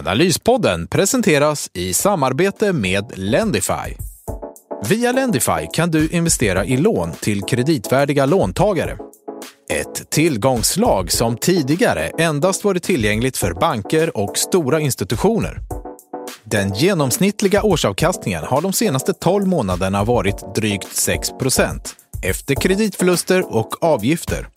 Analyspodden presenteras i samarbete med Lendify. Via Lendify kan du investera i lån till kreditvärdiga låntagare. Ett tillgångslag som tidigare endast varit tillgängligt för banker och stora institutioner. Den genomsnittliga årsavkastningen har de senaste 12 månaderna varit drygt 6% efter kreditförluster och avgifter.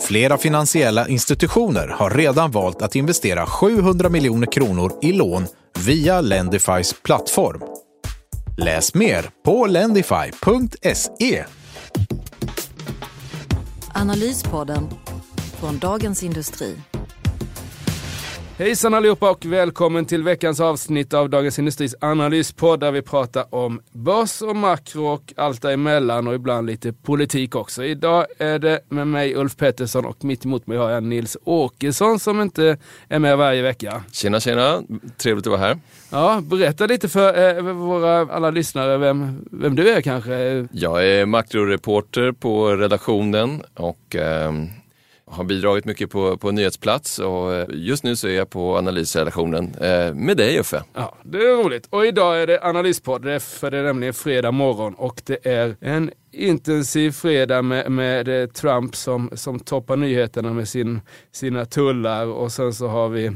Flera finansiella institutioner har redan valt att investera 700 miljoner kronor i lån via Lendifys plattform. Läs mer på lendify.se. Analyspodden från Dagens Industri. Hejsan allihopa och välkommen till veckans avsnitt av Dagens Industris analyspodd där vi pratar om börs och makro och allt däremellan och ibland lite politik också. Idag är det med mig Ulf Pettersson och mitt emot mig har jag Nils Åkesson som inte är med varje vecka. Tjena tjena, trevligt att vara här. Ja, berätta lite för eh, våra alla lyssnare vem, vem du är kanske. Jag är makroreporter på redaktionen och eh, har bidragit mycket på, på nyhetsplats och eh, just nu så är jag på analysredaktionen eh, med dig Uffe. Ja, det är roligt. Och idag är det analyspodd, för det är nämligen fredag morgon och det är en intensiv fredag med, med eh, Trump som, som toppar nyheterna med sin, sina tullar och sen så har vi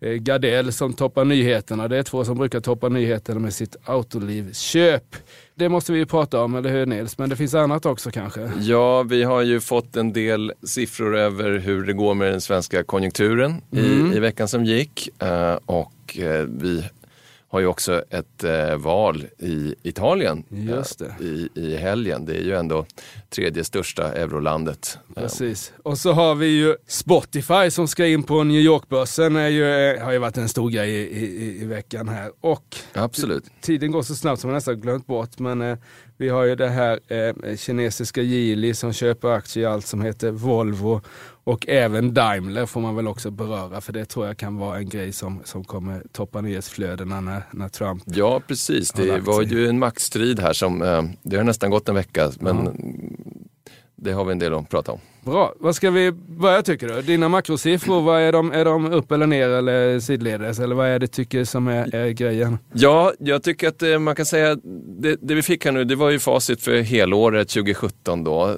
eh, Gardell som toppar nyheterna. Det är två som brukar toppa nyheterna med sitt Autoliv-köp. Det måste vi ju prata om, eller hur Nils? Men det finns annat också kanske? Ja, vi har ju fått en del siffror över hur det går med den svenska konjunkturen mm. i, i veckan som gick. Uh, och uh, vi har ju också ett eh, val i Italien eh, i, i helgen. Det är ju ändå tredje största eurolandet. Precis. Och så har vi ju Spotify som ska in på New York-börsen. Är ju, eh, har ju varit en stor grej i, i, i veckan här. Och Absolut. Tiden går så snabbt som man nästan glömt bort. Men eh, vi har ju det här eh, kinesiska Geely som köper aktier i allt som heter Volvo och även Daimler får man väl också beröra för det tror jag kan vara en grej som, som kommer toppa nyhetsflödena när, när Trump Ja precis, det var ju en maktstrid här som, eh, det har nästan gått en vecka men ja. det har vi en del att prata om. Bra, vad ska vi börja tycker du? Dina makrosiffror, vad är, de, är de upp eller ner eller sidledes? Eller vad är det tycker som är, är grejen? Ja, jag tycker att eh, man kan säga det, det vi fick här nu, det var ju facit för helåret 2017 då.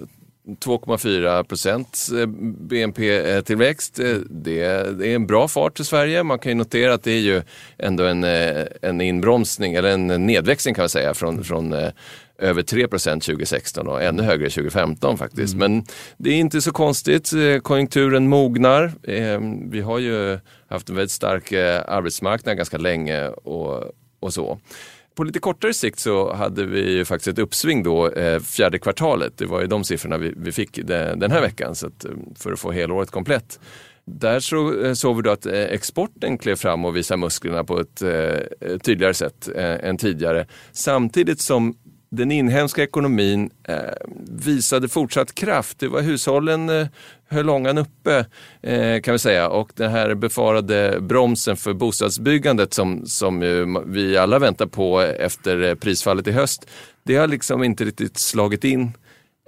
2,4 procent eh, BNP-tillväxt. Eh, det, det, är en bra fart i Sverige. Man kan ju notera att det är ju ändå en, en inbromsning, eller en nedväxling kan man säga, från, från över 3 procent 2016 och ännu högre 2015 faktiskt. Mm. Men det är inte så konstigt. Konjunkturen mognar. Vi har ju haft en väldigt stark arbetsmarknad ganska länge och, och så. På lite kortare sikt så hade vi ju faktiskt ett uppsving då eh, fjärde kvartalet. Det var ju de siffrorna vi, vi fick de, den här veckan så att, eh, för att få helåret komplett. Där så, eh, såg vi då att eh, exporten klev fram och visade musklerna på ett eh, tydligare sätt eh, än tidigare. Samtidigt som den inhemska ekonomin eh, visade fortsatt kraft. Det var hushållen eh, höll långan uppe eh, kan vi säga och den här befarade bromsen för bostadsbyggandet som, som vi alla väntar på efter eh, prisfallet i höst. Det har liksom inte riktigt slagit in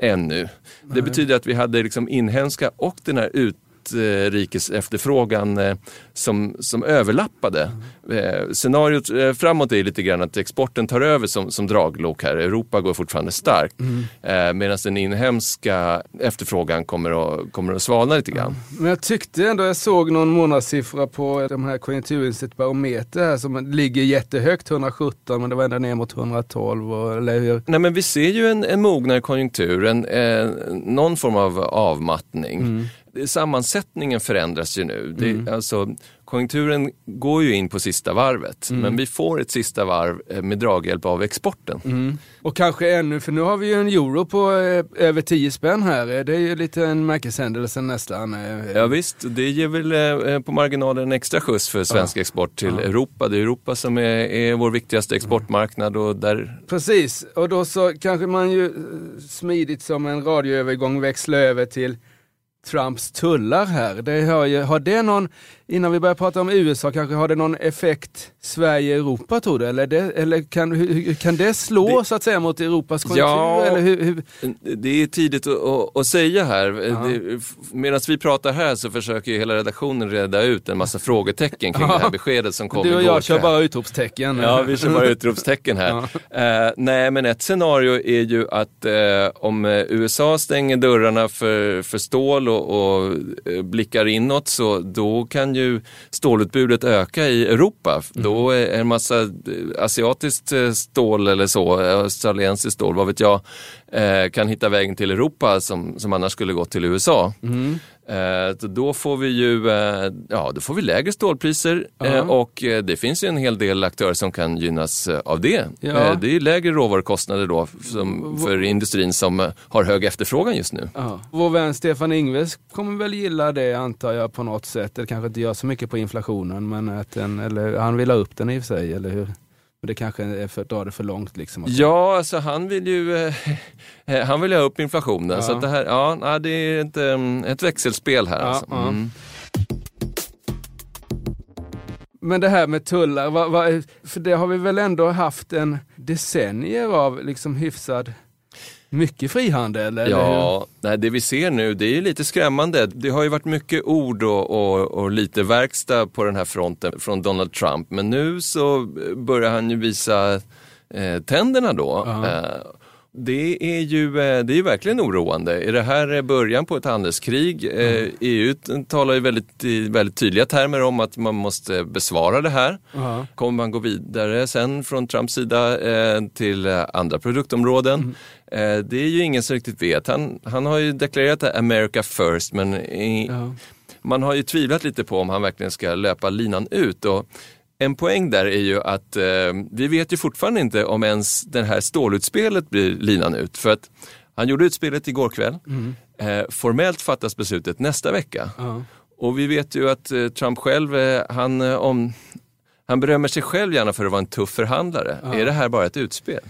ännu. Nej. Det betyder att vi hade liksom inhemska och den här ut utrikes efterfrågan eh, som, som överlappade. Mm. Scenariot eh, framåt är lite grann att exporten tar över som, som draglok här. Europa går fortfarande starkt mm. medan den inhemska efterfrågan kommer att, kommer att svalna lite grann. Mm. Men jag tyckte ändå jag såg någon månadssiffra på de här Konjunkturinstitutet barometer här som ligger jättehögt, 117 men det var ända ner mot 112. Och, eller hur? Nej men vi ser ju en, en mognare konjunktur, en, eh, någon form av avmattning. Mm sammansättningen förändras ju nu. Det, mm. alltså, konjunkturen går ju in på sista varvet, Mm. men vi får ett sista varv eh, med draghjälp av exporten. Mm. Och kanske ännu, för nu har vi ju en euro på eh, över 10 spänn här. Eh, Det är ju lite en märkeshändelse nästan. eh. Ja visst, det ger väl eh, på marginalen en extra skjuts för svensk export till Europa. Det är Europa som är, är vår viktigaste exportmarknad och där Precis, och då så kanske man ju eh, smidigt som en radioövergång växla över till Trumps tullar här. Det har, ju, har det någon, innan vi börjar prata om USA, kanske har det någon effekt Sverige-Europa tror du? Eller, det, eller kan, hur, kan det slå Det- så att säga mot Europas konjunktur? Ja. Eller hur, hur, Det är tidigt att, att, säga här. Ja. Medan vi pratar här så försöker ju hela redaktionen reda ut en massa frågetecken kring Ja. det här beskedet som kom du och igår jag kör bara utropstecken. Ja, vi kör bara utropstecken här. Eh, nej, men ett scenario är ju att eh, om eh, USA stänger dörrarna för, för stål och, och eh, blickar inåt så då kan ju stålutbudet öka i Europa. Då är en massa eh, asiatiskt eh, stål eller så, australiensiskt stål, vad vet jag, eh, kan hitta vägen till Europa som, som annars skulle gå till USA. Mm. Eh, då får vi ju eh, ja, då får vi lägre stålpriser eh, och det finns ju en hel del aktörer som kan gynnas av det. Ja. Det är lägre råvarukostnader då som, för industrin som har hög efterfrågan just nu. Ja. Vår vän Stefan Ingves kommer väl gilla det antar jag på något sätt. Det kanske inte gör så mycket på inflationen men att den, eller, han vill ha upp den i och för sig, eller hur? Men det kanske är för att dra det för långt liksom. Ja, alltså han vill ju eh, eh, han vill ha upp inflationen. Ja. Så det, här, ja, det är ett, ett växelspel här. Ja, alltså. Mm. Men det här med tullar, vad, vad, för det har vi väl ändå haft en decennier av liksom hyfsad mycket frihandel? Eller hur? Ja, nej, det vi ser nu det är ju lite skrämmande. Det har ju varit mycket ord och, och, och lite verkstad på den här fronten från Donald Trump. Men nu så börjar han ju visa eh, tänderna då. Ja. Eh, det är ju eh, det är verkligen oroande. Är det här början på ett handelskrig? Eh, EU t- talar ju väldigt, i väldigt tydliga termer om att man måste besvara det här. Ja. Kommer man gå vidare sen från Trumps sida eh, till andra produktområden? Eh, det är ju ingen som riktigt vet. Han, han har ju deklarerat America first men i, Ja. man har ju tvivlat lite på om han verkligen ska löpa linan ut. Och en poäng där är ju att eh, vi vet ju fortfarande inte om ens det här stålutspelet blir linan ut. För att han gjorde utspelet igår kväll. Eh, formellt fattas beslutet nästa vecka. Ja. Och vi vet ju att eh, Trump själv, eh, han, eh, om, han berömmer sig själv gärna för att vara en tuff förhandlare. Är det här bara ett utspel?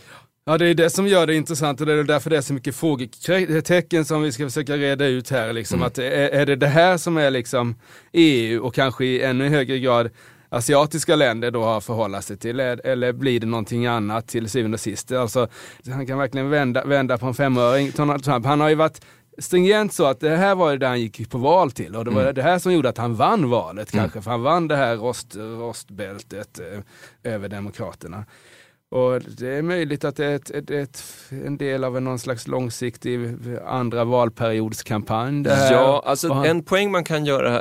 Ja, det är det som gör det intressant och det är därför det är så mycket frågetecken som vi ska försöka reda ut här. Liksom. Att är, är det det här som är liksom EU och kanske i ännu högre grad asiatiska länder då har förhållit sig till eller, blir det någonting annat till syvende och sist? Alltså, han kan verkligen vända, vända på en femöring, Donald Trump. Han har ju varit stringent så att det här var det han gick på val till och det var det här som gjorde att han vann valet kanske, för han vann det här rost, rostbältet eh, över Demokraterna. Och det är möjligt att det är ett, ett, ett, en del av en någon slags långsiktig andra valperiodskampanj. Ja, alltså han- en poäng man kan göra,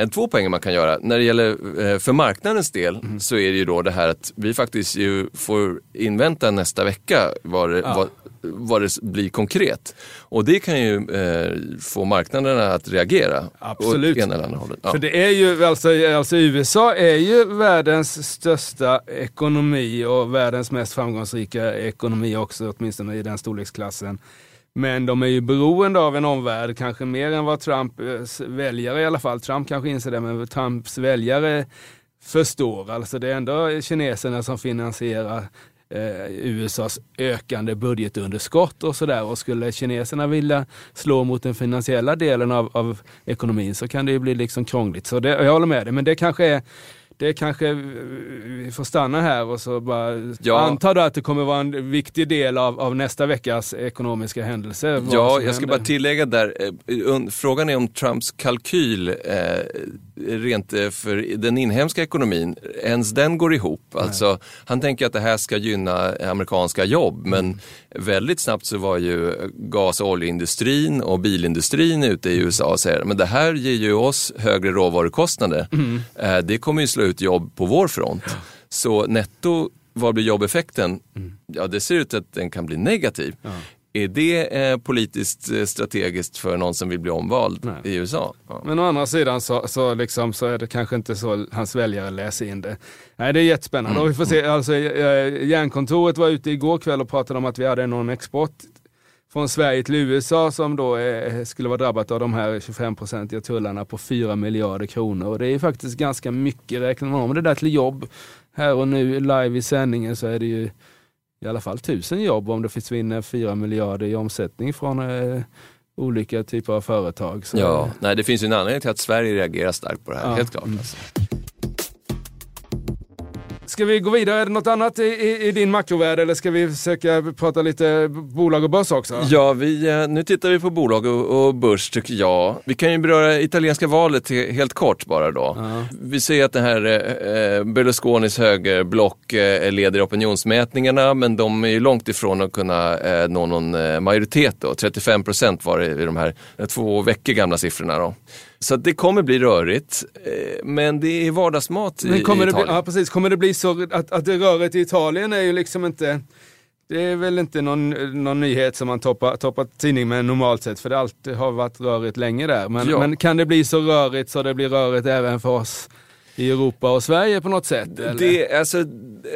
eh, två poänger man kan göra. När det gäller eh, för marknadens del Mm. så är det ju då det här att vi faktiskt ju får invänta nästa vecka vad det, Ja. vad, vad det blir konkret. Och det kan ju eh, få marknaderna att reagera Absolut. ena eller andra hållet. Ja. För det är ju, alltså, alltså USA är ju världens största ekonomi och världens mest framgångsrika ekonomi också, åtminstone i den storleksklassen. Men de är ju beroende av en omvärld, kanske mer än vad Trumps väljare i alla fall, Trump kanske inser det, men Trumps väljare förstår. Alltså det är ändå kineserna som finansierar eh, USAs ökande budgetunderskott och sådär. Och skulle kineserna vilja slå mot den finansiella delen av, av ekonomin så kan det ju bli liksom krångligt. Så det, jag håller med dig, men det kanske är det kanske, eh, vi får stanna här och så bara Ja. anta då att det kommer vara en viktig del av, av nästa veckas ekonomiska händelser. Ja, jag ska händer. bara tillägga där, eh, frågan är om Trumps kalkyl, eh, rent eh, för den inhemska ekonomin, ens den går ihop. Alltså, han tänker att det här ska gynna amerikanska jobb, men väldigt snabbt så var ju gas och oljeindustrin och bilindustrin ute i USA och säger, men det här ger ju oss högre råvarukostnader. Eh, det kommer ju slå ut jobb på vår front. Så netto, vad blir jobbeffekten? Ja, det ser ut att den kan bli negativ. Är det eh, politiskt eh, strategiskt för någon som vill bli omvald Nej. i USA? Ja. Men å andra sidan så, så, liksom, så är det kanske inte så hans väljare läser in det. Nej, det är jättespännande. Och vi får se, alltså, eh, Järnkontoret var ute igår kväll och pratade om att vi hade någon export från Sverige till USA som då eh, skulle vara drabbat av de här 25-procentiga tullarna på 4 miljarder kronor. Och det är faktiskt ganska mycket räknar man om det där till jobb. Här och nu live i sändningen så är det ju i alla fall tusen jobb om det försvinner 4 miljarder i omsättning från eh, olika typer av företag. Så, Ja, nej, det finns ju en anledning till att Sverige reagerar starkt på det här, Ja. helt klart. Mm. Alltså. Ska vi gå vidare? Är det något annat i, i, i din makrovärld eller ska vi försöka prata lite bolag och börs också? Ja, vi, eh, nu tittar vi på bolag och, och börs tycker jag. Vi kan ju beröra italienska valet he- helt kort bara då. Ja. Vi ser att det här eh, Berlusconis högerblock eh, leder opinionsmätningarna men de är ju långt ifrån att kunna eh, nå någon eh, majoritet då. 35 procent var det i de här eh, två veckor gamla siffrorna då. Så det kommer bli rörigt, eh, men det är vardagsmat i, Men kommer i det, bli, Italien. ja, precis, kommer det bli så att, att det röret i Italien är ju liksom inte det är väl inte någon, någon nyhet som man toppar, toppar tidning med normalt sett, för det alltid har varit rörigt länge där. Men, Ja. men kan det bli så rörigt så det blir rörigt även för oss i Europa och Sverige på något sätt? eller? Det, alltså,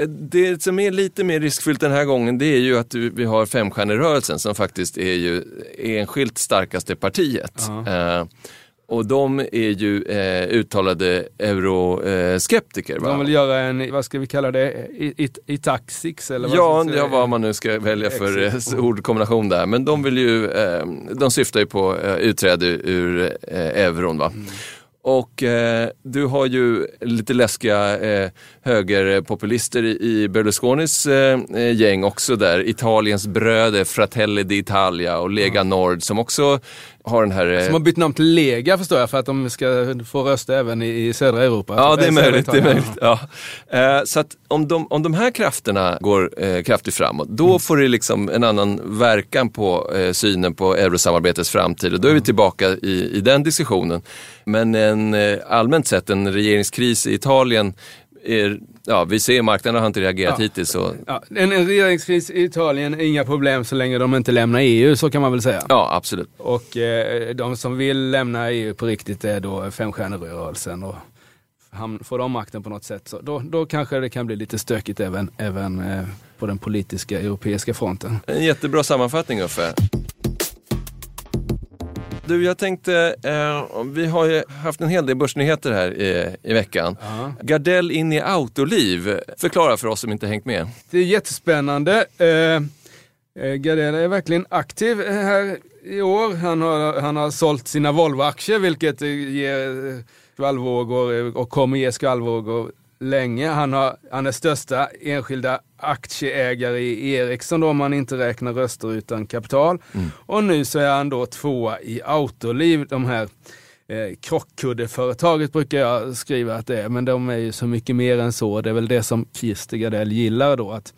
det som är lite mer riskfyllt den här gången det är ju att vi har femstjärnerörelsen som faktiskt är ju enskilt starkaste partiet. Eh, och de är ju eh, uttalade euroskeptiker. va? De vill göra en, vad ska vi kalla det, I- I- Itaxix eller vad Ja, ja, vad man nu ska välja för Exit. eh, ordkombination där. Men de vill ju, eh, de syftar ju på eh, utträde ur eh, euron. Va? Och eh, du har ju lite läskiga eh, högerpopulister i, Berlusconis eh, eh, gäng också där. Italiens bröder, Fratelli d'Italia och Lega Nord som också har den här... eh, Som har bytt namn till Lega förstår jag för att de ska få rösta även i, södra Europa. Ja, det är möjligt. Det är möjligt ja. Eh, Så att om de, om de här krafterna går eh, kraftigt framåt, då Mm. får det liksom en annan verkan på eh, synen på eurosamarbetets framtid och då är vi tillbaka i, i den diskussionen. Men en, allmänt sett en regeringskris i Italien, är, ja, vi ser marknaden har inte reagerat Ja. hittills. Så, Ja, en, en regeringskris i Italien, inga problem så länge de inte lämnar EU, så kan man väl säga. ja, absolut. Och eh, de som vill lämna EU på riktigt är då femstjärnerörelsen. Och får de makten på något sätt, så då, då kanske det kan bli lite stökigt även, även eh, på den politiska europeiska fronten. En jättebra sammanfattning Uffe. Du, jag tänkte, eh, vi har ju haft en hel del börsnyheter här i, i veckan. Ja. Gardell in i Autoliv. Förklara för oss som inte hängt med. Det är jättespännande. Eh, eh, Gardell är verkligen aktiv här i år. Han har, han har sålt sina Volvo-aktier vilket ger skvallvågor och kommer ge skvallvågor länge. Han, har, han är största enskilda aktieägare i Ericsson då, om man inte räknar röster utan kapital. Och nu så är han då tvåa i Autoliv, de här Eh, krockkuddeföretaget brukar jag skriva att det är, men de är ju så mycket mer än så. Det är väl det som Kirsti Gardell gillar då. Att,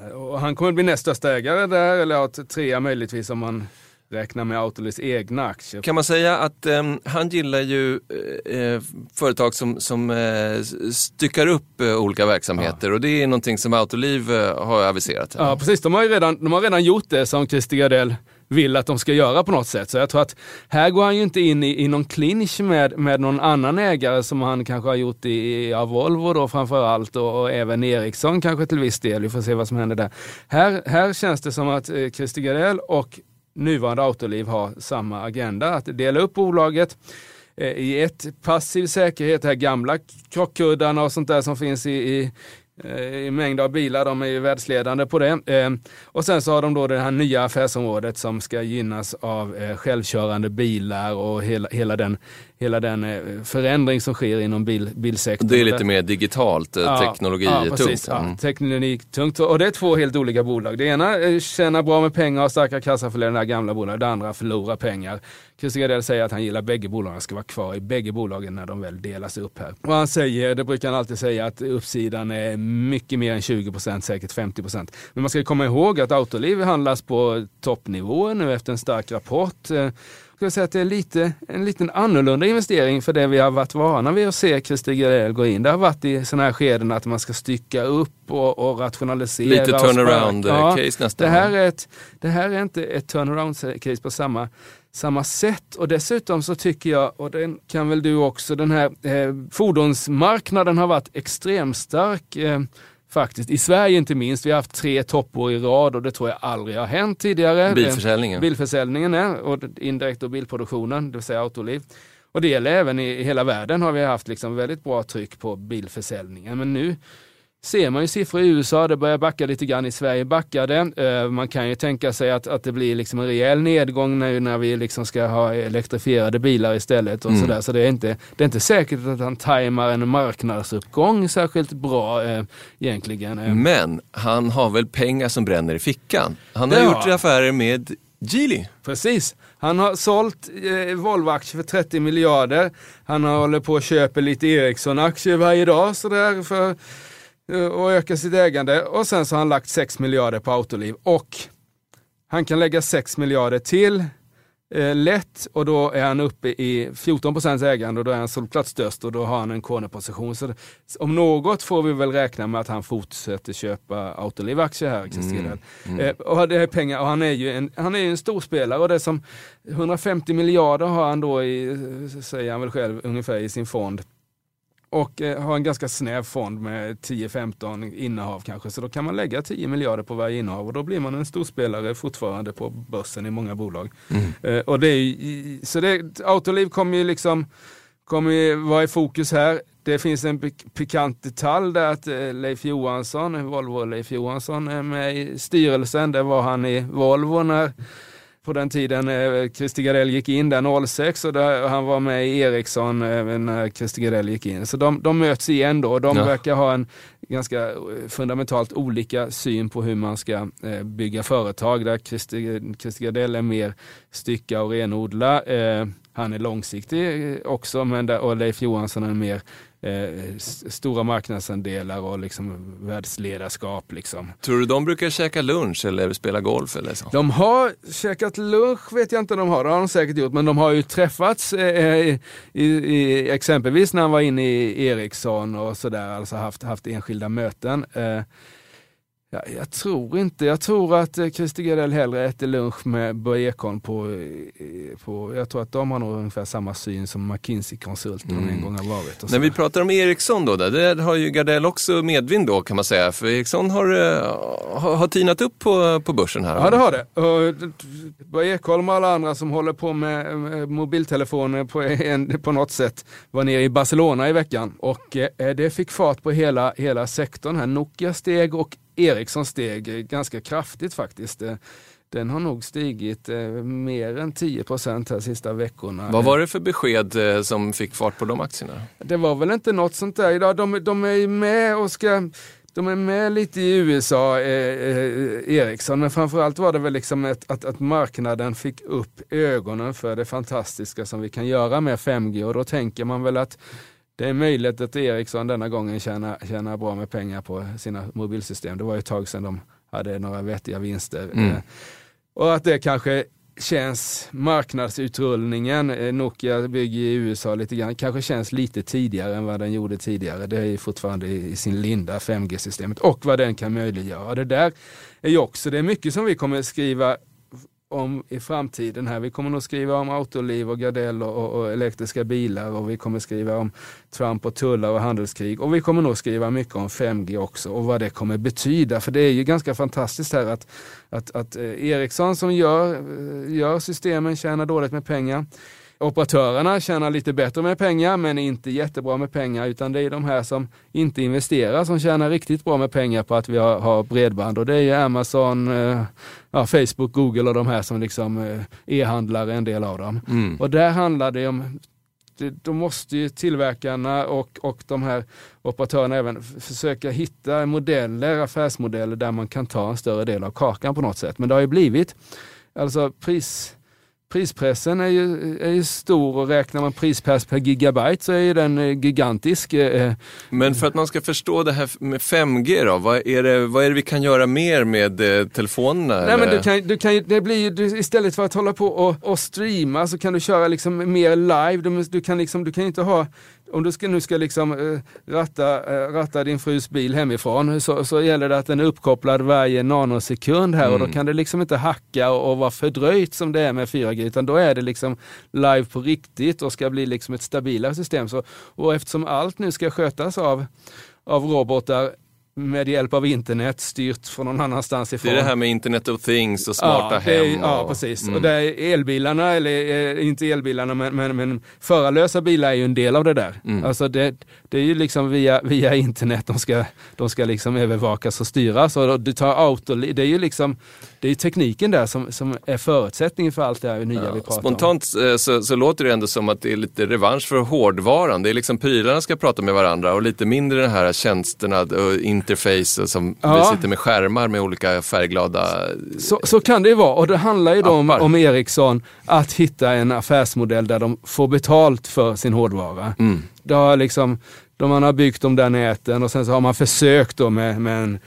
eh, han kommer bli näst största ägare där, eller ja, trea möjligtvis om man räknar med Autolivs egna aktier. Kan man säga att eh, han gillar ju eh, eh, företag som, som eh, styckar upp eh, olika verksamheter och det är någonting som Autoliv eh, har aviserat. Här. Ja, precis. De har ju redan, de har redan gjort det som Kirsti Gardell vill att de ska göra på något sätt. Så jag tror att här går han ju inte in i, i någon clinch med, med någon annan ägare som han kanske har gjort i, av Volvo då framför allt och, och även Ericsson kanske till viss del. Vi får se vad som händer där. Här, här känns det som att eh, Kirsti Gardell och nuvarande Autoliv har samma agenda, att dela upp bolaget eh, i ett passiv säkerhet, de här gamla krockkuddarna och sånt där som finns i, i eh, i mängd av bilar, de är ju världsledande på det. Eh, och sen så har de då det här nya affärsområdet som ska gynnas av självkörande bilar och hela, hela den, hela den eh, förändring som sker inom bil, bilsektorn. Det är lite mer digitalt, eh, teknologi ja, tungt. precis, ja, Mm. teknologi tungt. Och det är två helt olika bolag. Det ena eh, tjänar bra med pengar och starka kassaflöden, det här gamla bolaget. Det andra förlorar pengar. Christer Gardell säger att han gillar bägge bolagen, ska vara kvar i bägge bolagen när de väl delas upp här. Och han säger, det brukar han alltid säga, att uppsidan är mycket mer än 20%, säkert 50%. Men man ska komma ihåg att Autoliv handlas på toppnivå nu efter en stark rapport. Ska säga att det är lite, en liten annorlunda investering för det vi har varit vana vid att se Christer Gardell gå in. Det har varit i sådana här skeden att man ska stycka upp och, och rationalisera. Lite turnaround-case ja, nästan. Det här, är ett, det här är inte ett turnaround-case på samma samma sätt. Och dessutom så tycker jag, och den kan väl du också, den här eh, fordonsmarknaden har varit extremt stark. Eh, faktiskt. I Sverige inte minst. Vi har haft tre toppår i rad och det tror jag aldrig har hänt tidigare. Bilförsäljningen. Bilförsäljningen är, och indirekt och bilproduktionen, det vill säga Autoliv. Och det gäller även i hela världen har vi haft liksom väldigt bra tryck på bilförsäljningen. Men nu ser man ju siffror i USA, det börjar backa lite grann, i Sverige backar det. Eh, man kan ju tänka sig att, att det blir liksom en rejäl nedgång när, när vi liksom ska ha elektrifierade bilar istället. Och mm. sådär. Så det är, inte, det är inte säkert att han tajmar en marknadsuppgång särskilt bra eh, egentligen. Eh. Men han har väl pengar som bränner i fickan? Han har ja. gjort affärer med Geely. Precis. Han har sålt eh, Volvo-aktier för 30 miljarder. Han håller på att köpa lite Ericsson-aktier varje dag sådär för och öka sitt ägande. Och sen så har han lagt 6 miljarder på Autoliv och han kan lägga 6 miljarder till eh, lätt och då är han uppe i 14 procents ägande och då är han solklart störst och då har han en cornerposition. Så om något får vi väl räkna med att han fortsätter köpa Autoliv-aktier här, mm. Mm. Eh, och det är pengar och han är ju en, han är en stor spelare och det som 150 miljarder har han då i, säger han väl själv, ungefär i sin fond och eh, har en ganska snäv fond med 10-15 innehav kanske. Så då kan man lägga 10 miljarder på varje innehav och då blir man en storspelare fortfarande på börsen i många bolag. Mm. Eh, och det är, så det, Autoliv kommer ju liksom kommer ju vara i fokus här. Det finns en pikant detalj där att eh, Leif Johansson, Volvo Leif Johansson är med i styrelsen. Det var han i Volvo när på den tiden eh, Christer Gardell gick in där 06 och där, han var med i Ericsson eh, när Christer Gardell gick in. Så de, de möts igen då och de ja. verkar ha en ganska eh, fundamentalt olika syn på hur man ska eh, bygga företag. Där Christer, Christer Gardell är mer stycka och renodla. Eh, han är långsiktig också, men där, och Leif Johansson är mer eh, stora marknadsandelar och liksom världsledarskap. Liksom. Tror du de brukar käka lunch eller spela golf? Eller så? De har käkat lunch, vet jag inte om de har, det har de säkert gjort, men de har ju träffats eh, i, i, exempelvis när han var inne i Ericsson och sådär, alltså haft, haft enskilda möten. Eh, Ja, jag tror inte. Jag tror att eh, Christer Gardell hellre äter lunch med Börje Ekholm på, eh, på... Jag tror att de har nog ungefär samma syn som McKinsey-konsulten mm. en gång har varit. När vi pratar om Ericsson då, där, där har ju Gardell också medvind då kan man säga. För Ericsson har, eh, har, har tinat upp på, på börsen här. Ja, det har det. Börje Ekholm och alla andra som håller på med mobiltelefoner på, en, på något sätt var nere i Barcelona i veckan. Och det fick fart på hela, hela sektorn här. Nokia steg och Ericsson steg ganska kraftigt faktiskt. Eh, den har nog stigit eh, mer än 10 procent de sista veckorna. Vad var det för besked eh, som fick fart på de aktierna? Det var väl inte något sånt där. Idag, de, de är med och ska de är med lite i USA, eh, Ericsson, men framförallt var det väl liksom ett, att, att marknaden fick upp ögonen för det fantastiska som vi kan göra med 5G och då tänker man väl att det är möjligt att Ericsson denna gången tjänar, tjänar bra med pengar på sina mobilsystem. Det var ett tag sedan de hade några vettiga vinster. Mm. Eh, och att det kanske känns marknadsutrullningen, eh, Nokia bygger i USA lite grann, kanske känns lite tidigare än vad den gjorde tidigare. Det är fortfarande i sin linda 5G-systemet och vad den kan möjliggöra. Det där är ju också, det är mycket som vi kommer skriva om i framtiden här. Vi kommer nog skriva om Autoliv och Gardell och, och, elektriska bilar och vi kommer skriva om Trump och tullar och handelskrig och vi kommer nog skriva mycket om 5G också och vad det kommer betyda. För det är ju ganska fantastiskt här att, att, att eh, Ericsson som gör, eh, gör systemen tjänar dåligt med pengar. Operatörerna tjänar lite bättre med pengar men inte jättebra med pengar utan det är de här som inte investerar som tjänar riktigt bra med pengar på att vi har, har bredband och det är ju Amazon, eh, ja, Facebook, Google och de här som liksom eh, e-handlare en del av dem. Mm. Och där handlar det om då måste ju tillverkarna och, och de här operatörerna även försöka hitta modeller, affärsmodeller där man kan ta en större del av kakan på något sätt. Men det har ju blivit, alltså pris prispressen är ju, är ju stor och räknar man prispress per gigabyte så är ju den eh, gigantisk. Eh, Men för att man ska förstå det här med 5G då, vad är det, vad är det vi kan göra mer med eh, telefonerna? Nej, men du kan, du kan, det blir, ju- istället för att hålla på och, och streama så kan du köra liksom mer live. Du, du, kan, liksom, du kan inte ha, om du ska, nu ska liksom, eh, ratta, eh, ratta din frus bil hemifrån så, så gäller det att den är uppkopplad varje nanosekund här och då kan det liksom inte hacka och, och vara fördröjt som det är med 4G utan då är det liksom live på riktigt och ska bli liksom ett stabilare system. Så, och eftersom allt nu ska skötas av, av robotar med hjälp av internet styrt från någon annanstans Det ifrån. är det här med Internet of Things och smarta ja, det hem. Ja, och, precis. Mm. Och där är elbilarna, eller eh, inte elbilarna, men, men, men förarlösa bilar är ju en del av det där. Mm. Alltså det, det är ju liksom via, via internet de ska, de ska liksom övervakas och styras. Och det, tar auto, det är ju liksom, det är tekniken där som, som är förutsättningen för allt det här nya vi pratar om. Spontant eh, så, så låter det ändå som att det är lite revansch för hårdvaran. Det är liksom prylarna ska prata med varandra och lite mindre den här tjänsterna och interface som Ja. vi sitter med skärmar med olika färgglada... Så, så kan det ju vara och det handlar ju då om, om Ericsson att hitta en affärsmodell där de får betalt för sin hårdvara. Mm. Det har liksom, då man har byggt de där näten och sen så har man försökt då med, med en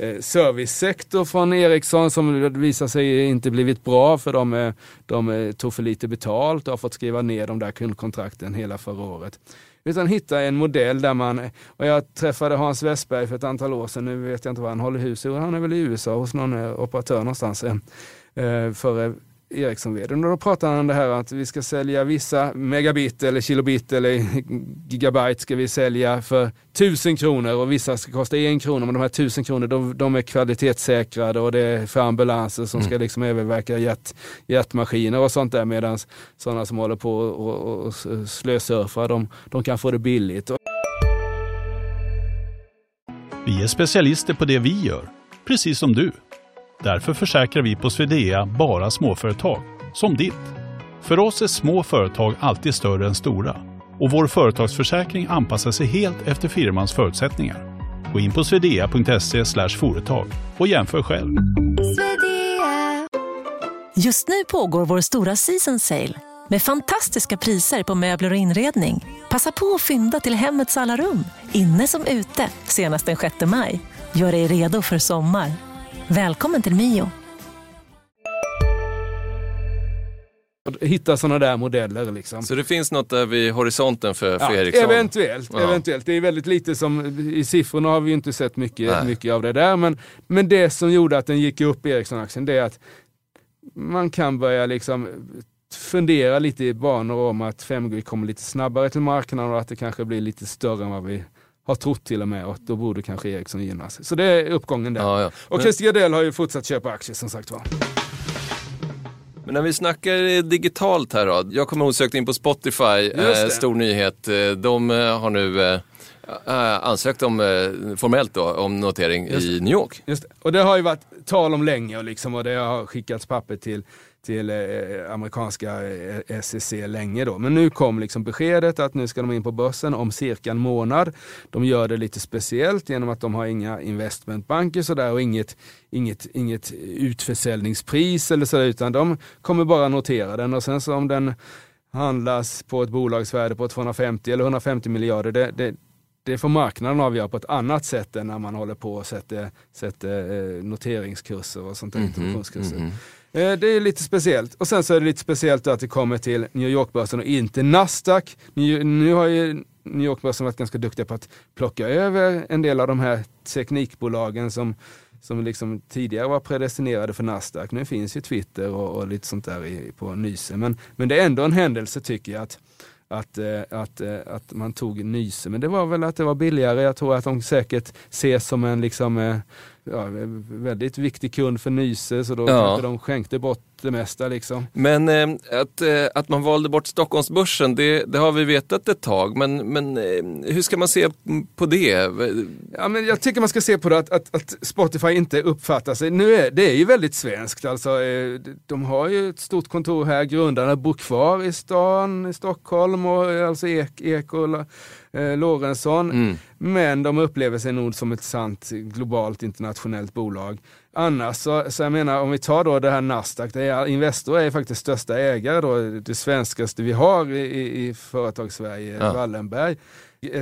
Eh, servicesektor från Ericsson som visar sig inte blivit bra för de, eh, de eh, tog för lite betalt och har fått skriva ner de där kundkontrakten hela förra året. Utan hitta en modell där man, och jag träffade Hans Westberg för ett antal år sedan, nu vet jag inte var han håller hus, han är väl i USA hos någon operatör någonstans. för Ericsson-vdn. Och då pratar han om det här att vi ska sälja vissa megabit eller kilobit eller gigabyte ska vi sälja för tusen kronor och vissa ska kosta en krona. Men de här tusen kronor de, de är kvalitetssäkrade och det är för ambulanser som ska liksom övervaka hjärt, hjärtmaskiner och sånt där. Medan sådana som håller på och, och, slösurfar de, de kan få det billigt. Vi är specialister på det vi gör, precis som du. Därför försäkrar vi på Swedea bara småföretag, som ditt. För oss är små företag alltid större än stora och vår företagsförsäkring anpassar sig helt efter firmans förutsättningar. Gå in på swedea.se företag och jämför själv. Just nu pågår vår stora season sale med fantastiska priser på möbler och inredning. Passa på att fynda till hemmets alla rum, inne som ute, senast den 6 maj. Gör dig redo för sommar. Välkommen till Mio. hitta sådana där modeller. Liksom. Så det finns något där vid horisonten för, för Ja, Ericsson? eventuellt, Ja. eventuellt. Det är väldigt lite som, i siffrorna har vi inte sett mycket, Nej. mycket av det där. Men, men det som gjorde att den gick upp, Ericsson-aktien, det är att man kan börja liksom fundera lite i banor om att 5G kommer lite snabbare till marknaden och att det kanske blir lite större än vad vi har trott till och med och då borde kanske Ericsson gynnas. Så det är uppgången där. Ja, ja. Och Christer Gardell har ju fortsatt köpa aktier som sagt var. Men när vi snackar digitalt här då. Jag kommer osökt in på Spotify, eh, stor nyhet. Eh, De eh, har nu eh, eh, ansökt om, eh, formellt då, om notering i New York. Just det. Och det har ju varit tal om länge och, liksom, och det har skickats papper till, till eh, amerikanska eh, SEC länge då. Men nu kom liksom beskedet att nu ska de in på börsen om cirka en månad. De gör det lite speciellt genom att de har inga investmentbanker sådär och inget, inget, inget utförsäljningspris eller så utan de kommer bara notera den och sen så om den handlas på ett bolagsvärde på 250 eller 150 miljarder, det, det, det får marknaden avgöra på ett annat sätt än när man håller på och sätter, sätter eh, noteringskurser och sånt där, introduktionskurser. Eh, Eh, det är lite speciellt. Och sen så är det lite speciellt att det kommer till New York-börsen och inte Nasdaq. Nu, nu har ju New York-börsen varit ganska duktiga på att plocka över en del av de här teknikbolagen som, som liksom tidigare var predestinerade för Nasdaq. Nu finns ju Twitter och, och lite sånt där i, på Nyse. Men, men det är ändå en händelse tycker jag att att, eh, att, eh, att man tog Nyse. Men det var väl att det var billigare. Jag tror att de säkert ses som en liksom, ja, väldigt viktig kund för Nyse så då Ja. de skänkte bort det mesta. Liksom. Men eh, att, eh, att man valde bort Stockholmsbörsen, det, det har vi vetat ett tag. Men, men eh, hur ska man se på det? Ja, men jag tycker man ska se på det att, att, att Spotify inte uppfattar sig. Nu är, det är ju väldigt svenskt. Alltså, eh, de har ju ett stort kontor här. Grundarna bor kvar i stan, i Stockholm och alltså Ek, Ek och eh, Lorentzon. Mm. Men de upplever sig nog som ett sant globalt internationellt bolag. Annars så, så jag menar om vi tar då det här Nasdaq, det är, Investor är faktiskt största ägare då, det svenskaste vi har i, i, företagssverige, Ja. Wallenberg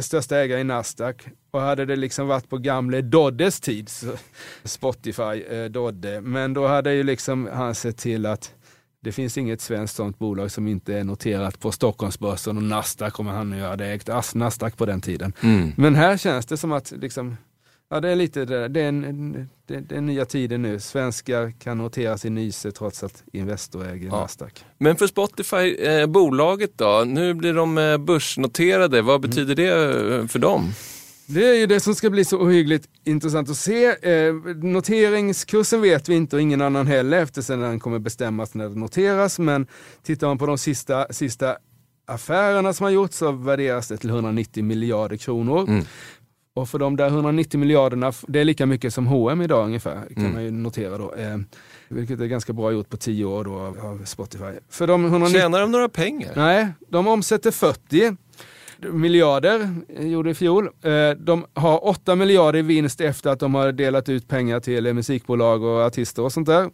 största ägare i Nasdaq. Och hade det liksom varit på gamle Doddes tid, så Spotify eh, Dodde, men då hade ju liksom han sett till att det finns inget svenskt sånt bolag som inte är noterat på Stockholmsbörsen och Nasdaq kommer han nu hade ägt As- Nasdaq på den tiden. Mm. Men här känns det som att liksom, ja, det är lite det, det, är en, det, det är nya tider nu. Svenskar kan noteras i Nyse trots att Investor äger Ja. Nasdaq. Men för Spotify, eh, bolaget då, nu blir de eh, börsnoterade. Vad betyder det eh, för dem? Det är ju det som ska bli så ohyggligt intressant att se. Eh, noteringskursen vet vi inte och ingen annan heller eftersom den kommer bestämmas när det noteras. Men tittar man på de sista, sista affärerna som har gjorts så värderas det till 190 miljarder kronor. Mm. Och för de där 190 miljarderna, det är lika mycket som H&M idag ungefär, kan Mm. man ju notera då. Eh, vilket är ganska bra gjort på 10 år då av, av Spotify. För de 190 Tjänar de några pengar? Nej, de omsätter 40 miljarder, eh, gjorde i fjol. Eh, de har 8 miljarder i vinst efter att de har delat ut pengar till eh, musikbolag och artister och sånt där.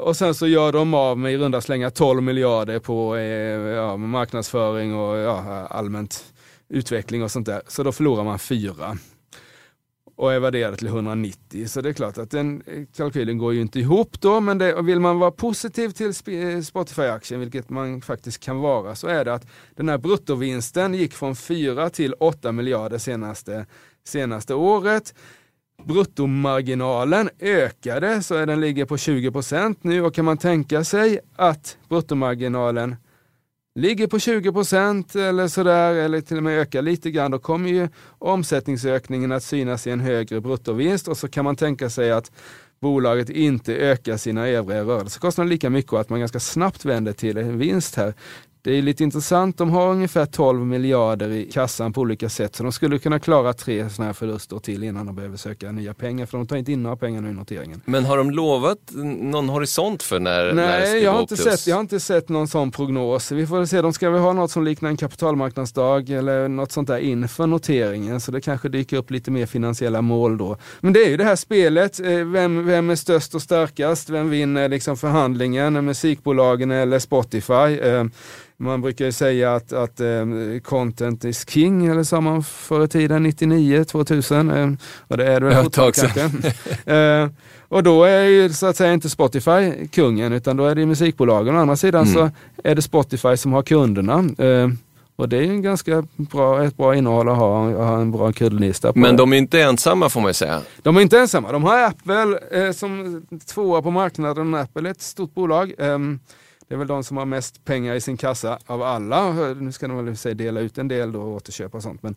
Och sen så gör de av med i runda slängar 12 miljarder på ja, marknadsföring och ja, allmänt utveckling och sånt där. Så då förlorar man fyra och är värderad till 190. Så det är klart att den eh, kalkylen går ju inte ihop då, men det, vill man vara positiv till eh, Spotify-aktien, vilket man faktiskt kan vara, så är det att den här bruttovinsten gick från 4 till 8 miljarder senaste, senaste året. Bruttomarginalen ökade så den ligger på 20 procent nu och kan man tänka sig att bruttomarginalen ligger på 20 procent eller sådär, eller till och med ökar lite grann, då kommer ju omsättningsökningen att synas i en högre bruttovinst och så kan man tänka sig att bolaget inte ökar sina övriga rörelsekostnader lika mycket och att man ganska snabbt vänder till en vinst här. Det är lite intressant, de har ungefär 12 miljarder i kassan på olika sätt, så de skulle kunna klara tre sådana här förluster till innan de behöver söka nya pengar, för de tar inte in några pengar nu i noteringen. Men har de lovat någon horisont för när, när det Nej, ska jag har, inte sett, jag har inte sett någon sån prognos. Vi får se, de ska väl ha något som liknar en kapitalmarknadsdag eller något sånt där inför noteringen, så det kanske dyker upp lite mer finansiella mål då. Men det är ju det här spelet, eh, vem, vem är störst och starkast? Vem vinner liksom förhandlingen? Musikbolagen eller Spotify? Eh, Man brukar ju säga att, att eh, content is king, eller sa man förr i tiden, 99, 2000. Eh, och det är det väl fortfarande eh, och då är ju så att säga inte Spotify kungen, utan då är det musikbolagen. Å andra sidan Mm. så är det Spotify som har kunderna. Eh, och det är ju en ganska bra, ett bra innehåll att ha, att ha en bra kundlista på. Men de är inte ensamma får man ju säga. De är inte ensamma. De har Apple eh, som tvåa på marknaden. Apple är ett stort bolag. Ehm, det är väl de som har mest pengar i sin kassa av alla. Nu ska de väl sig dela ut en del då och återköpa och sånt. Men,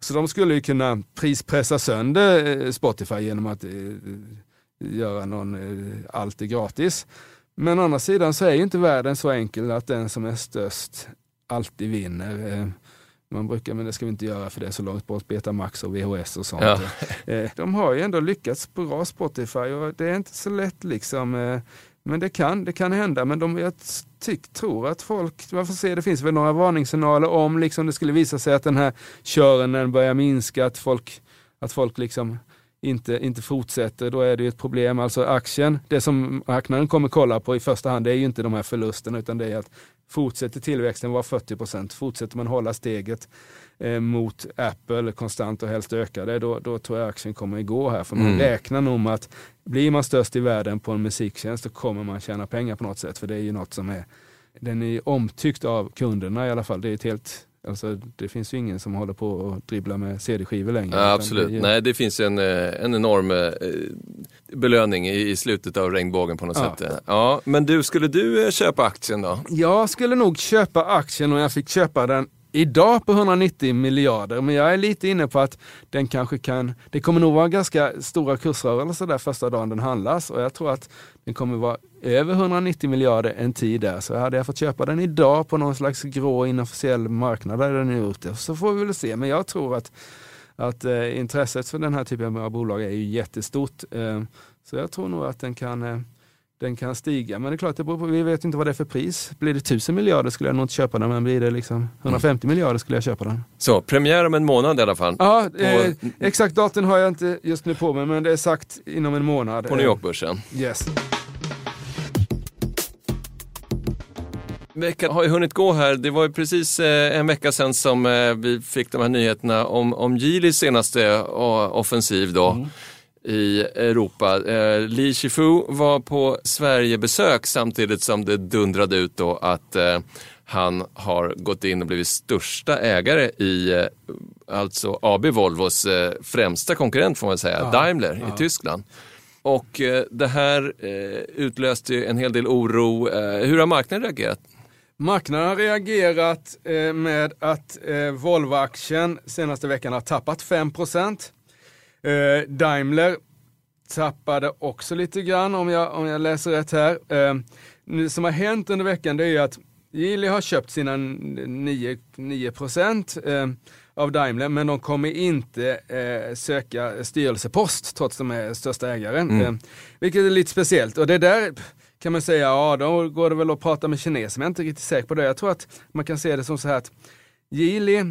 så de skulle ju kunna prispressa sönder eh, Spotify genom att eh, göra någon, eh, allt är gratis. Men å andra sidan så är ju inte världen så enkel att den som är störst alltid vinner. Man brukar, men det ska vi inte göra för det är så långt bort, Betamax och VHS och sånt. Ja. De har ju ändå lyckats bra Spotify och det är inte så lätt liksom. Men det kan, det kan hända. Men de, jag tyck, tror att folk, man får se, det finns väl några varningssignaler om liksom det skulle visa sig att den här kören börjar minska, att folk, att folk liksom inte, inte fortsätter, då är det ju ett problem. Alltså aktien, det som marknaden kommer kolla på i första hand, det är ju inte de här förlusterna, utan det är att fortsätter tillväxten vara 40 procent, fortsätter man hålla steget eh, mot Apple konstant och helst öka det, då, då tror jag aktien kommer att gå här. För man Mm. räknar nog med att blir man störst i världen på en musiktjänst, då kommer man tjäna pengar på något sätt. För det är ju något som är, den är omtyckt av kunderna i alla fall. Det är ett helt Alltså, det finns ju ingen som håller på och dribblar med CD-skivor längre. Ja, absolut. det ju- Nej, det finns en, eh, en enorm eh, belöning i, slutet av regnbågen på något Ja. sätt. Ja, men du, skulle du eh, köpa aktien då? Jag skulle nog köpa aktien och jag fick köpa den idag på 190 miljarder. Men jag är lite inne på att den kanske kan, det kommer nog vara ganska stora kursrörelser där första dagen den handlas och jag tror att den kommer vara över 190 miljarder en tid där. Så hade jag fått köpa den idag på någon slags grå inofficiell marknad där den är ute så får vi väl se. Men jag tror att, att eh, intresset för den här typen av bolag är ju jättestort. Eh, så jag tror nog att den kan eh, den kan stiga. Men det är klart, det på, vi vet inte vad det är för pris. Blir det 1000 miljarder skulle jag nog inte köpa den, men blir det liksom 150 mm. miljarder skulle jag köpa den. Så, premiär om en månad i alla fall. Ja, eh, exakt datum har jag inte just nu på mig, men det är sagt inom en månad. På New York-börsen? Yes. Veckan har ju hunnit gå här. Det var ju precis eh, en vecka sedan som eh, vi fick de här nyheterna om, om Geelys senaste offensiv då. Mm i Europa. Eh, Li Shifu var på Sverigebesök samtidigt som det dundrade ut då att eh, han har gått in och blivit största ägare i eh, alltså AB Volvos eh, främsta konkurrent får man säga, ja. Daimler ja. i Tyskland. Och eh, det här eh, utlöste en hel del oro. hur har marknaden reagerat? Marknaden har reagerat med att Volvo-aktien senaste veckan har tappat 5 Eh, Daimler tappade också lite grann om jag, om jag läser rätt här. Eh, som har hänt under veckan det är att Geely har köpt sina 9, 9 eh, av Daimler, men de kommer inte eh, söka styrelsepost trots att de är största ägaren. Mm. Eh, vilket är lite speciellt. Och det där kan man säga, ja då går det väl att prata med kineser, men jag är inte riktigt säker på det. Jag tror att man kan se det som så här att Geely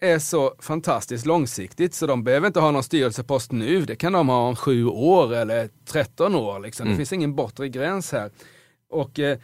är så fantastiskt långsiktigt så de behöver inte ha någon styrelsepost nu. Det kan de ha om sju år eller 13 år. Liksom. Mm. Det finns ingen bortre gräns här. Och eh,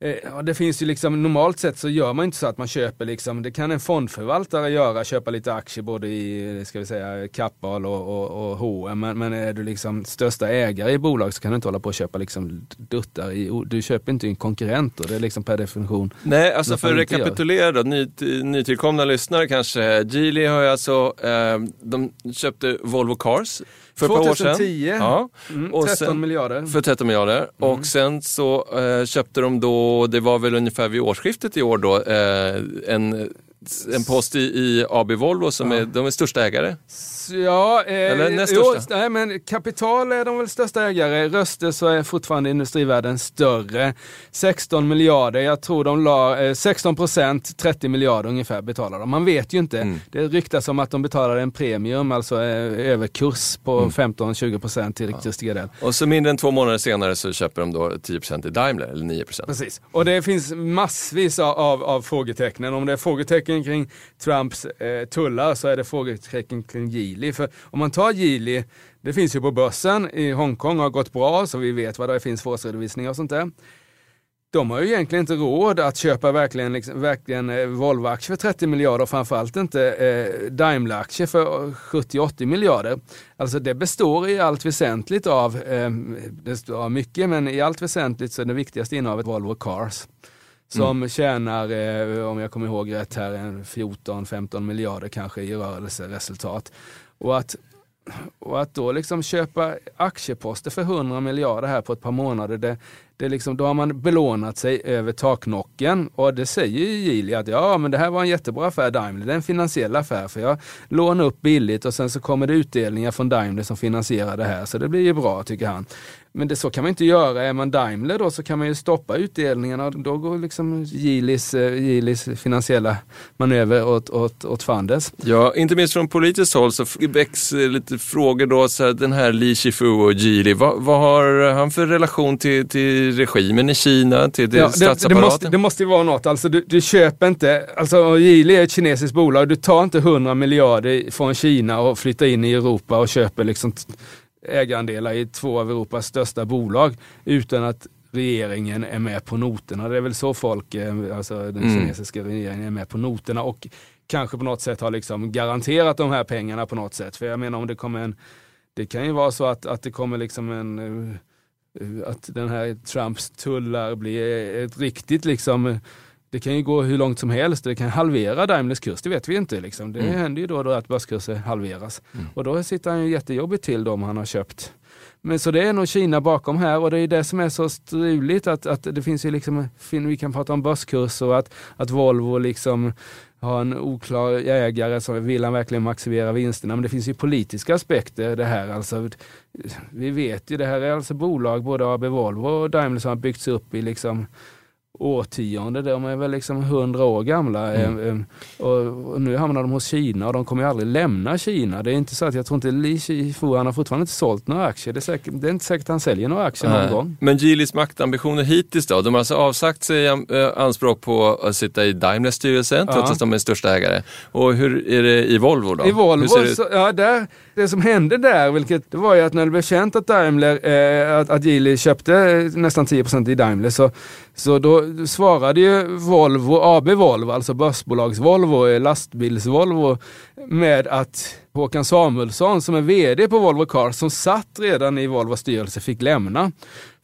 Eh, det finns ju liksom, normalt sett så gör man inte så att man köper liksom, det kan en fondförvaltare göra, köpa lite aktier både i, ska vi säga, Kappahl och, och, och H&M men, men är du liksom största ägare i bolag så kan du inte hålla på och köpa liksom duttar i, du köper inte en konkurrent och det är liksom per definition. Nej, alltså för att rekapitulera då, ny, nytillkomna lyssnare kanske, Geely har ju alltså, eh, de köpte Volvo Cars för 2010, ja. mm, 13 sen, miljarder. För 13 miljarder. Mm. Och sen så eh, köpte de då, det var väl ungefär vid årsskiftet i år då, eh, en en post i, i AB Volvo som ja. är, de är största ägare. Ja, eh, Eller näst jo, nej, men kapital är de väl största ägare. Röster så är fortfarande industrivärden större. 16 miljarder, jag tror de la eh, 16 procent, 30 miljarder ungefär betalar de. Man vet ju inte. Mm. Det ryktas om att de betalar en premium, alltså eh, överkurs på mm. 15-20 procent till ja. del. Och så mindre än två månader senare så köper de då 10 procent i Daimler, eller 9 procent. Precis, och det finns massvis av, av, av frågetecknen. Om det är frågetecken kring Trumps eh, tullar så är det frågetecken kring Geely. För om man tar Geely, det finns ju på börsen i Hongkong och har gått bra så vi vet vad det finns för årsredovisningar och sånt där. De har ju egentligen inte råd att köpa verkligen, liksom, verkligen eh, Volvo-aktier för 30 miljarder och framförallt inte eh, Daimler-aktier för 70-80 miljarder. Alltså det består i allt väsentligt av, eh, det står mycket, men i allt väsentligt så är det viktigaste innehavet Volvo Cars som mm. tjänar, eh, om jag kommer ihåg rätt här, 14-15 miljarder kanske i rörelseresultat. Och att, och att då liksom köpa aktieposter för 100 miljarder här på ett par månader, det, det liksom, då har man belånat sig över taknocken och det säger ju Geely att ja men det här var en jättebra affär Daimler, det är en finansiell affär för jag lånar upp billigt och sen så kommer det utdelningar från Daimler som finansierar det här så det blir ju bra tycker han. Men det, så kan man inte göra. Är man Daimler då så kan man ju stoppa utdelningarna. Då går liksom Geelys, eh, Gilis finansiella manöver åt, åt, åt fanders. Ja, inte minst från politiskt håll så väcks eh, lite frågor då. Så här, den här Li Shifu och Geely, vad, vad, har han för relation till, till regimen i Kina, till ja, statsapparaten? Det, det, måste, det måste ju vara något. Alltså, du, du köper inte, alltså Geely är ett kinesiskt bolag. Du tar inte 100 miljarder från Kina och flyttar in i Europa och köper liksom ägarandelar i två av Europas största bolag utan att regeringen är med på noterna. Det är väl så folk, eh, alltså den mm. kinesiska regeringen är med på noterna och kanske på något sätt har liksom garanterat de här pengarna på något sätt. För jag menar om det kommer en, det kan ju vara så att, att det kommer liksom en eh, att den här Trumps tullar blir ett riktigt liksom det kan ju gå hur långt som helst. Det kan halvera Daimlers kurs, det vet vi inte. Liksom. Det mm. händer ju då, då att börskurser halveras. Mm. Och då sitter han ju jättejobbigt till de han har köpt. Men så det är nog Kina bakom här och det är det som är så struligt att, att det finns ju liksom, vi kan prata om börskurs och att, att Volvo liksom har en oklar ägare så vill han verkligen maximera vinsterna. Men det finns ju politiska aspekter det här. Alltså, vi vet ju, det här är alltså bolag, både AB Volvo och Daimler som har byggts upp i liksom årtionde. De är väl liksom hundra år gamla. Mm. Eh, eh, och, nu hamnar de hos Kina och de kommer ju aldrig lämna Kina. Det är inte så att jag tror inte Li Shifu, han har fortfarande inte sålt några aktier. Det är, säkert, det är inte säkert att han säljer några aktier någon Nej. gång. Men Geelys maktambitioner hittills då? De har alltså avsagt sig eh, anspråk på att sitta i Daimlers styrelse, trots Ja. att de är största ägare. Och hur är det i Volvo då? I Volvo, så, ja, där, det som hände där, vilket, det var ju att när det blev känt att Daimler, eh, att, att Geely köpte eh, nästan 10% i Daimler, så, så då svarade ju Volvo, AB Volvo, alltså börsbolags Volvo, eh, lastbils-Volvo, med att Håkan Samuelsson som är VD på Volvo Cars, som satt redan i Volvos styrelse, fick lämna.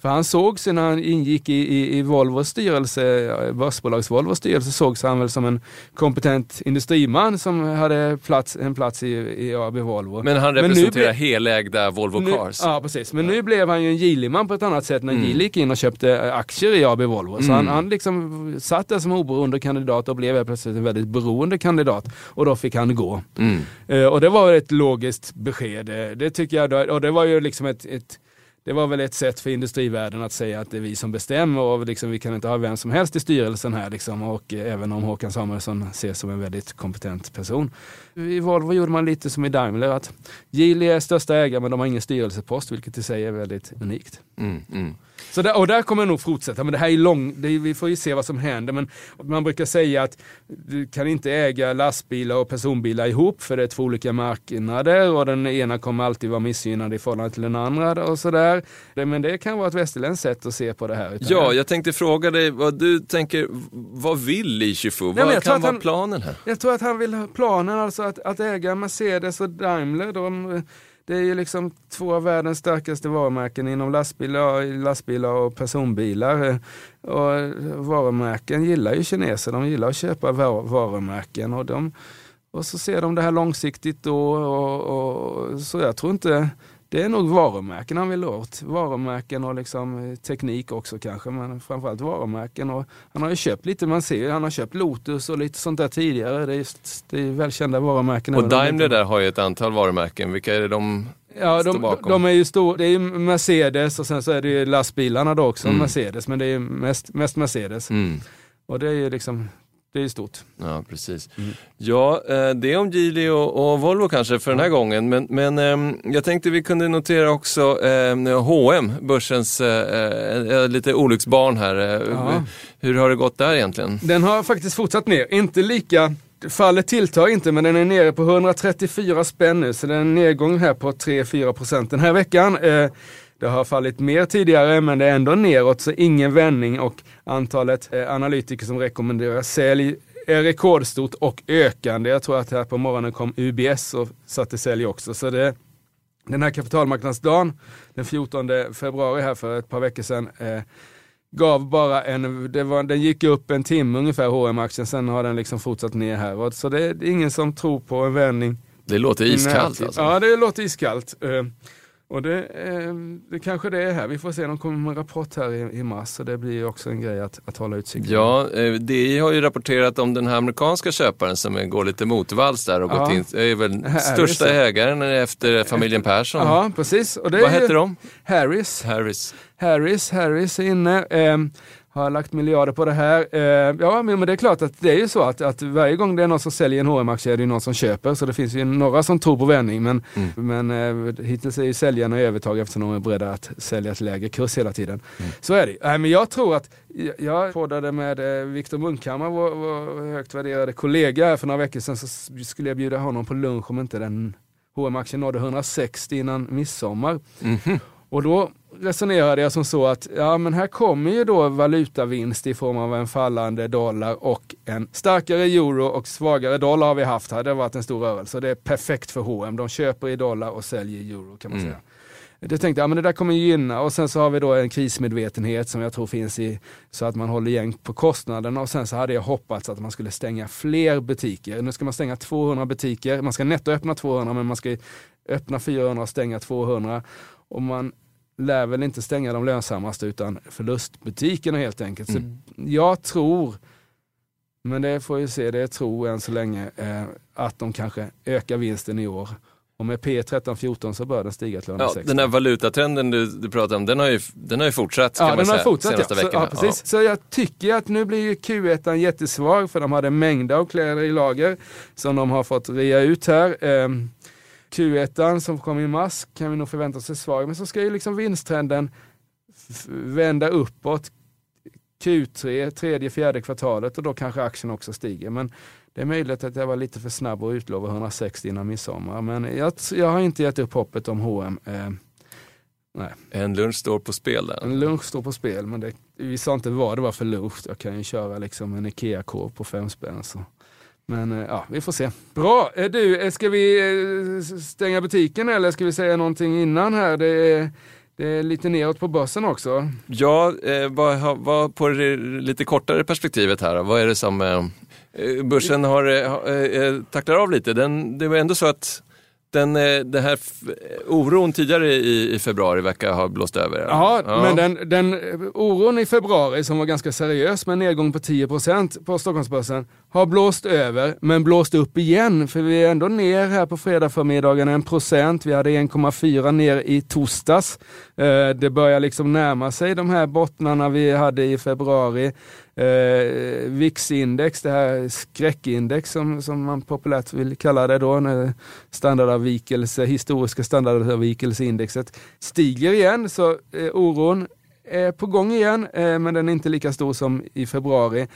För han såg sig när han ingick i, i, i Volvos styrelse, eh, börsbolags Volvos styrelse, sågs han väl som en kompetent industriman som hade plats, en plats i, i AB Volvo. Men han representerar ble- helägda Volvo nu, Cars. Ja, precis. Men nu blev han ju en Geely-man på ett annat sätt när Mm. Geely gick in och köpte eh, aktier i AB Volvo. Så Mm. han, han liksom satt där som oberoende kandidat och blev plötsligt en väldigt beroende kandidat. Och då fick han gå. Mm. Eh, och det var ett logiskt besked. Det tycker jag, då- och det var ju liksom ett, ett det var väl ett sätt för industrivärlden att säga att det är vi som bestämmer och liksom, vi kan inte ha vem som helst i styrelsen här. Liksom. Och eh, även om Håkan Samuelsson ses som en väldigt kompetent person. I Volvo gjorde man lite som i Daimler, att Geely är största ägare men de har ingen styrelsepost, vilket i sig är väldigt unikt. Mm. Mm. Så där, och där kommer jag nog fortsätta, men det här är lång, det vi får ju se vad som händer. Men man brukar säga att du kan inte äga lastbilar och personbilar ihop för det är två olika marknader och den ena kommer alltid vara missgynnad i förhållande till den andra och sådär. Men det kan vara ett västerländskt sätt att se på det här. Ja, jag, tänkte fråga dig vad du tänker, vad vill Li Shifu? Vad tror kan vara han- planen här? jag tror att han vill ha planen, alltså att, att äga Mercedes och Daimler. De, det är ju liksom två av världens starkaste varumärken inom lastbilar, lastbilar och personbilar. Och varumärken gillar ju kineser, de gillar att köpa varumärken. Och, de, och så ser de det här långsiktigt då. Och, och, så jag tror inte, det är nog varumärken han vill åt. Varumärken och liksom eh, teknik också kanske, men framförallt varumärken. Och han har ju köpt lite, man ser han har köpt Lotus och lite sånt där tidigare. Det är, just, det är välkända varumärken. Och Daimler där har ju ett antal varumärken, vilka är det de Ja, de, de är ju stor, det är ju Mercedes och sen så är det ju lastbilarna då också Mm. Mercedes, men det är ju mest, mest Mercedes. Mm. Och det är ju liksom, det är stort. Ja, precis. Mm. Ja, eh, det är om Geely och, och Volvo kanske för den här gången. Men, men ehm, jag tänkte vi kunde notera också eh, H&M, börsens eh, eh, lite olycksbarn här. Ja. Hur har det gått där egentligen? Den har faktiskt fortsatt ner, inte lika Fallet tilltar inte men den är nere på 134 spänn nu så det är en nedgång här på 3-4 procent den här veckan. Det har fallit mer tidigare men det är ändå neråt så ingen vändning och antalet eh, analytiker som rekommenderar sälj är rekordstort och ökande. Jag tror att här på morgonen kom UBS och satte sälj också. Så det, den här kapitalmarknadsdagen den 14 februari här för ett par veckor sedan eh, gav bara en, det var, den gick upp en timme ungefär hm aktien sen har den liksom fortsatt ner här. Och Så det är ingen som tror på en vändning. Det låter iskallt alltså. Ja, det låter iskallt. Eh, Och det, eh, det kanske det är här. Vi får se, de kommer med en rapport här i, i mars. Så det blir också en grej att, att hålla utkik. Ja, eh, DI har ju rapporterat om den här amerikanska köparen som går lite motvalls där och Ja. gått in, är väl är största ägaren efter familjen Persson. Ja, precis. Vad ju heter de? Harris. Harris. Harris, Harris är inne. Eh, har lagt miljarder på det här. Eh, ja, men, det är klart att det är ju så att, att varje gång det är någon som säljer en hm aktie är det ju någon som köper. Så det finns ju några som tror på vändning. Men, men eh, hittills är ju säljarna i övertag eftersom de är beredda att sälja till lägre kurs hela tiden. Så är det Nej, men Jag tror att, jag- jag poddade med eh, Viktor Munkhammar, vår, vår högt värderade kollega för några veckor sedan. Så skulle jag bjuda honom på lunch om inte den hm aktien nådde 160 innan midsommar. Mhm. Och då resonerade jag som så att ja, men här kommer ju då valutavinst i form av en fallande dollar och en starkare euro och svagare dollar har vi haft här. Det har varit en stor rörelse det är perfekt för H&M. De köper i dollar och säljer i euro kan man Mm. säga. Det tänkte jag, men det där kommer gynna och sen så har vi då en krismedvetenhet som jag tror finns i så att man håller igen på kostnaderna och sen så hade jag hoppats att man skulle stänga fler butiker. Nu ska man stänga 200 butiker, man ska netto öppna 200 men man ska öppna 400 och stänga 200. Och man lär väl inte stänga de lönsammaste utan förlustbutikerna helt enkelt. Så jag tror, men det får vi se, det är tro än så länge, eh, att de kanske ökar vinsten i år Och med P 13-14 så bör den stiga till Ja, 160. den här valutatrenden du, du pratar om, den har ju, den har ju fortsatt kan Ja, man den har säga, fortsatt. Ja. senaste Så, veckorna. ja, precis. så jag tycker att nu blir ju Q1 jättesvag för de hade mängder av kläder i lager som de har fått rea ut här. Ehm, Q1 som kom i mars kan vi nog förvänta oss är svag, men så ska ju liksom vinsttrenden vända uppåt Q3, tredje, fjärde kvartalet och då kanske aktien också stiger. Men det är möjligt att jag var lite för snabb och utlova 160 innan midsommar. Men jag, jag har inte gett upp hoppet om H&M. Eh, nej. En lunch står på spel där. En lunch står på spel, men det, vi sa inte vad det var för lunch. Jag kan ju köra liksom en IKEA-korv på fem spänn. Så. Men eh, ja, vi får se. Bra, eh, du, eh, ska vi stänga butiken eller ska vi säga någonting innan här? Det är, det är lite neråt på börsen också. Ja, vad, vad på det lite kortare perspektivet här, vad är det som börsen har, tacklar av lite? Den, det var ändå så att den, eh, den här oron tidigare i, i februari verkar ha blåst över. eller? Ja, men den, den oron i februari som var ganska seriös med en nedgång på 10% på Stockholmsbörsen har blåst över men blåst upp igen. För vi är ändå ner här på fredag förmiddagen en procent. Vi hade 1,4 ner i torsdags. Eh, det börjar liksom närma sig de här bottnarna vi hade i februari. Eh, VIX-index, det här skräckindex som, som man populärt vill kalla det då, när standardavvikelse, historiska standardavvikelseindexet stiger igen. Så eh, oron är på gång igen, eh, men den är inte lika stor som i februari.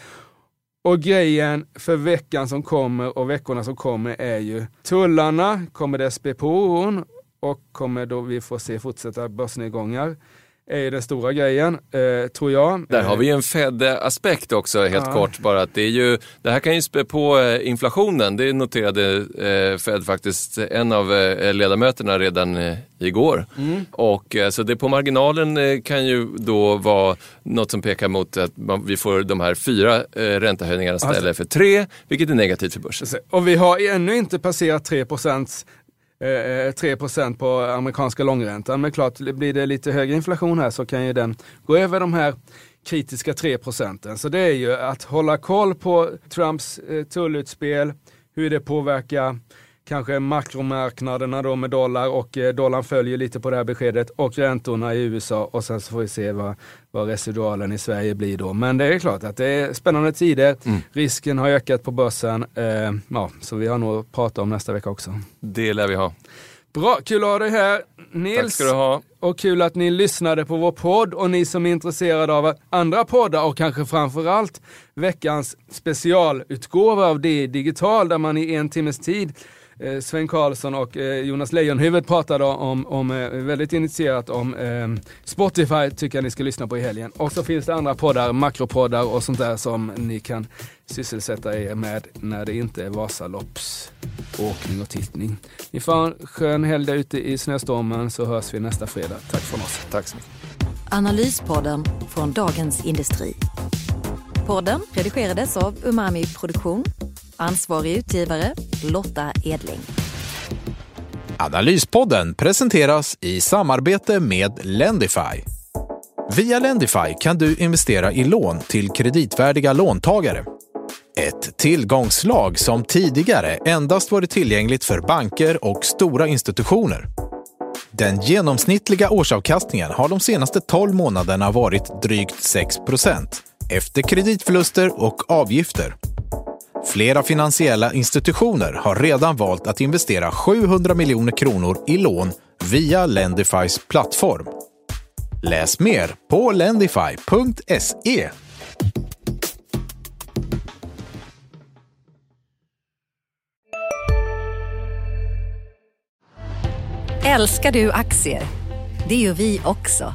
Och grejen för veckan som kommer och veckorna som kommer är ju tullarna, kommer det spä på oron och kommer då vi få se fortsatta börsnedgångar? är ju den stora grejen, eh, tror jag. Där har vi ju en Fed-aspekt också helt Ja. kort bara. Att det, är ju, det här kan ju spä på eh, inflationen. Det noterade eh, Fed faktiskt en av eh, ledamöterna redan eh, igår. Mm. Och eh, så det på marginalen eh, kan ju då vara något som pekar mot att man, vi får de här fyra eh, räntehöjningarna Alltså- istället för tre, vilket är negativt för börsen. Och vi har ännu inte passerat 3 eh, eh 3 på amerikanska långräntan. Men klart, blir det lite högre inflation här så kan ju den gå över de här kritiska 3 procenten. Så det är ju att hålla koll på Trumps eh, tullutspel, hur det påverkar kanske makromarknaderna då med dollar och eh, dollarn följer lite på det här beskedet och räntorna i USA och sen så får vi se vad, vad residualen i Sverige blir då. Men det är klart att det är spännande tider. Risken har ökat på börsen. Eh, ja, så vi har nog att prata om nästa vecka också. Det lär vi ha. Bra, kul att ha dig här Tack Nils. ska du ha. Och kul att ni lyssnade på vår podd och ni som är intresserade av andra poddar och kanske framförallt veckans specialutgåva av det digital där man i en timmes tid Sven Karlsson och eh, Jonas Leijonhufvud pratade om, om eh, väldigt initierat om eh, Spotify tycker jag ni ska lyssna på i helgen. Och så finns det andra poddar, makropoddar och sånt där som ni kan sysselsätta er med när det inte är Vasaloppsåkning och tittning. Ni får en skön helg där ute i snöstormen så hörs vi nästa fredag. Tack från oss. Tack så mycket. Analyspodden från Dagens Industri. Podden redigerades av Umami Produktion. Ansvarig utgivare Lotta Edling. Analyspodden presenteras i samarbete med Lendify. Via Lendify kan du investera i lån till kreditvärdiga låntagare. Ett tillgångslag som tidigare endast varit tillgängligt för banker och stora institutioner. Den genomsnittliga årsavkastningen har de senaste 12 månaderna varit drygt 6% efter kreditförluster och avgifter. Flera finansiella institutioner har redan valt att investera 700 miljoner kronor i lån via Lendifys plattform. Läs mer på lendify.se. Älskar du aktier? Det gör vi också.